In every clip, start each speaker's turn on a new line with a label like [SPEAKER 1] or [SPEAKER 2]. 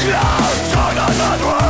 [SPEAKER 1] clouds on another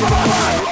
[SPEAKER 1] Vai!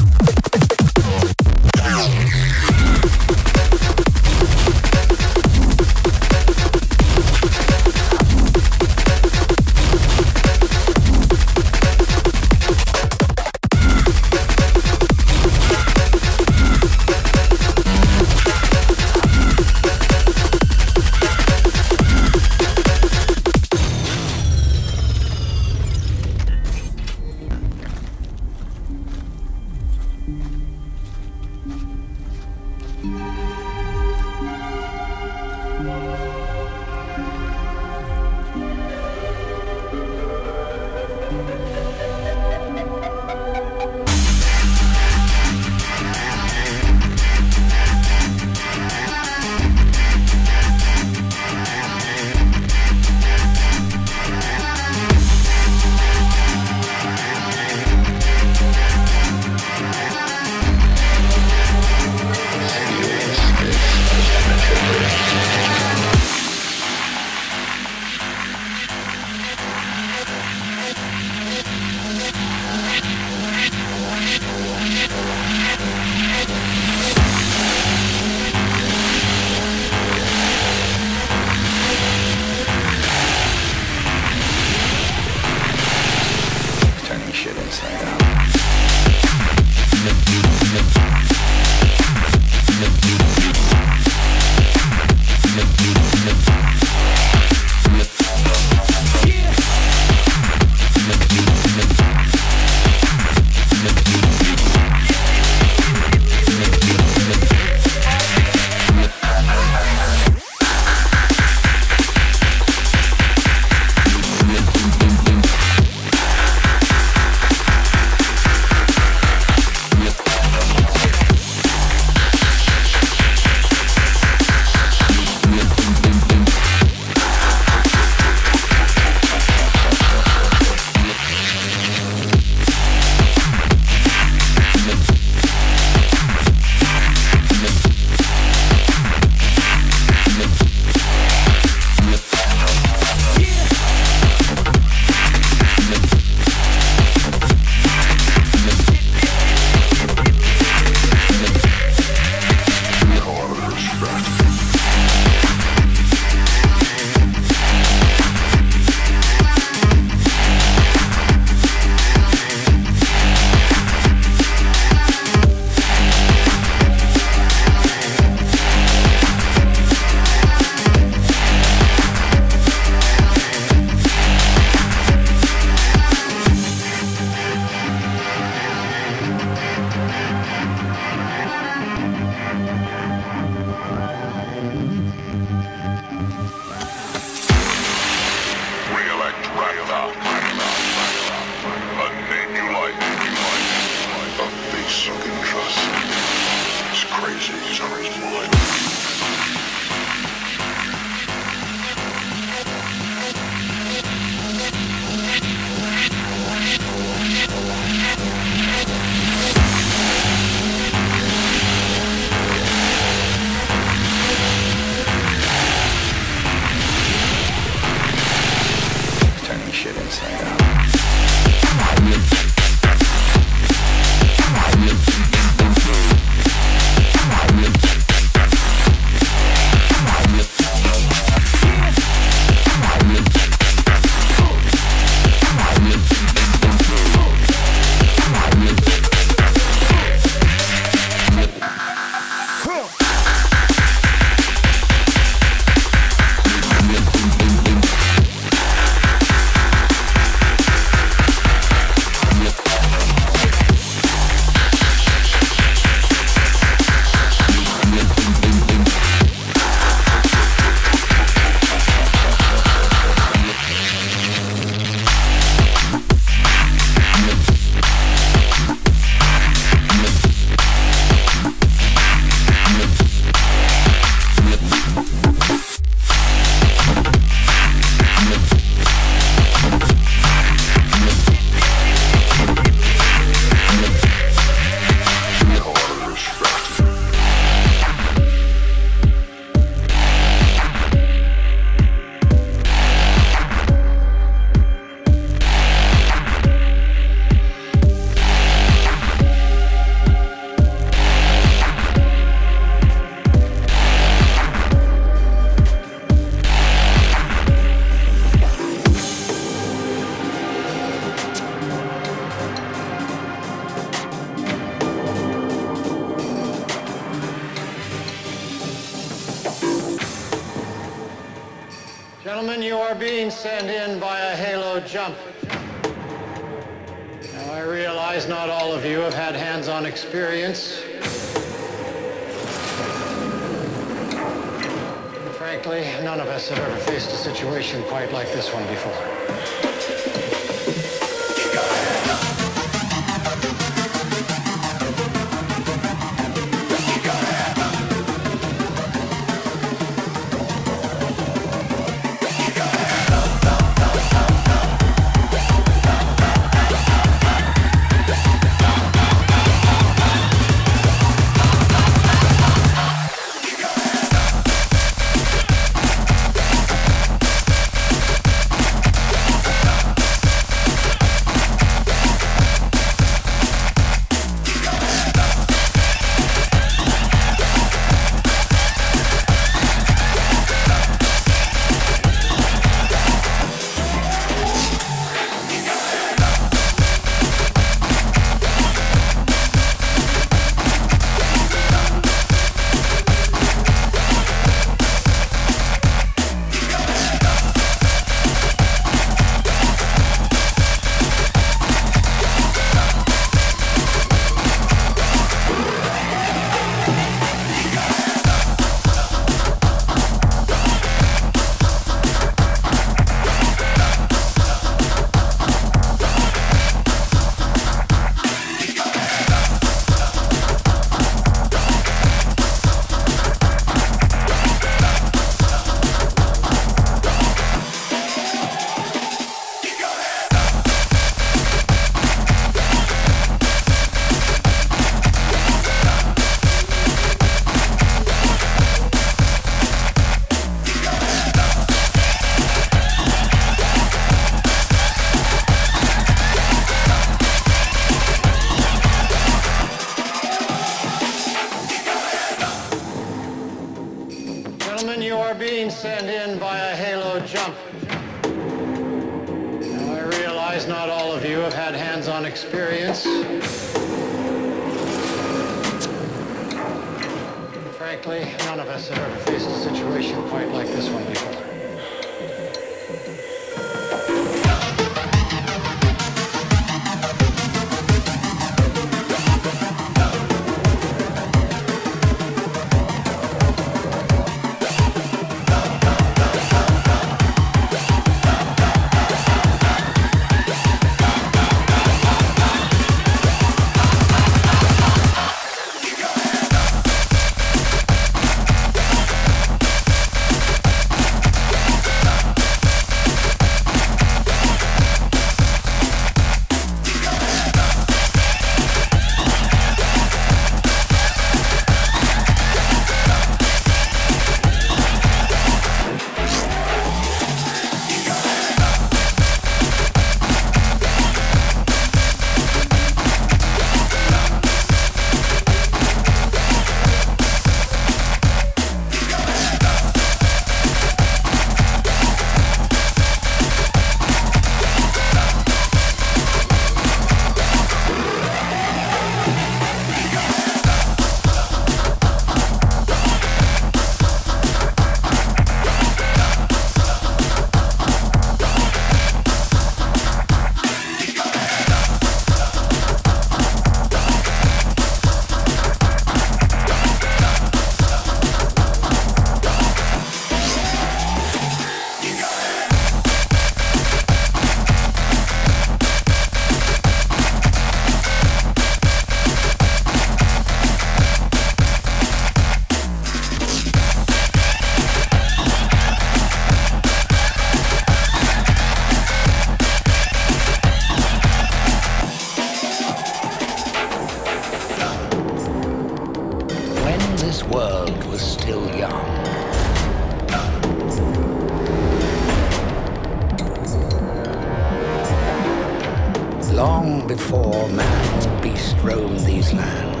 [SPEAKER 2] roamed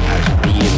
[SPEAKER 2] evil has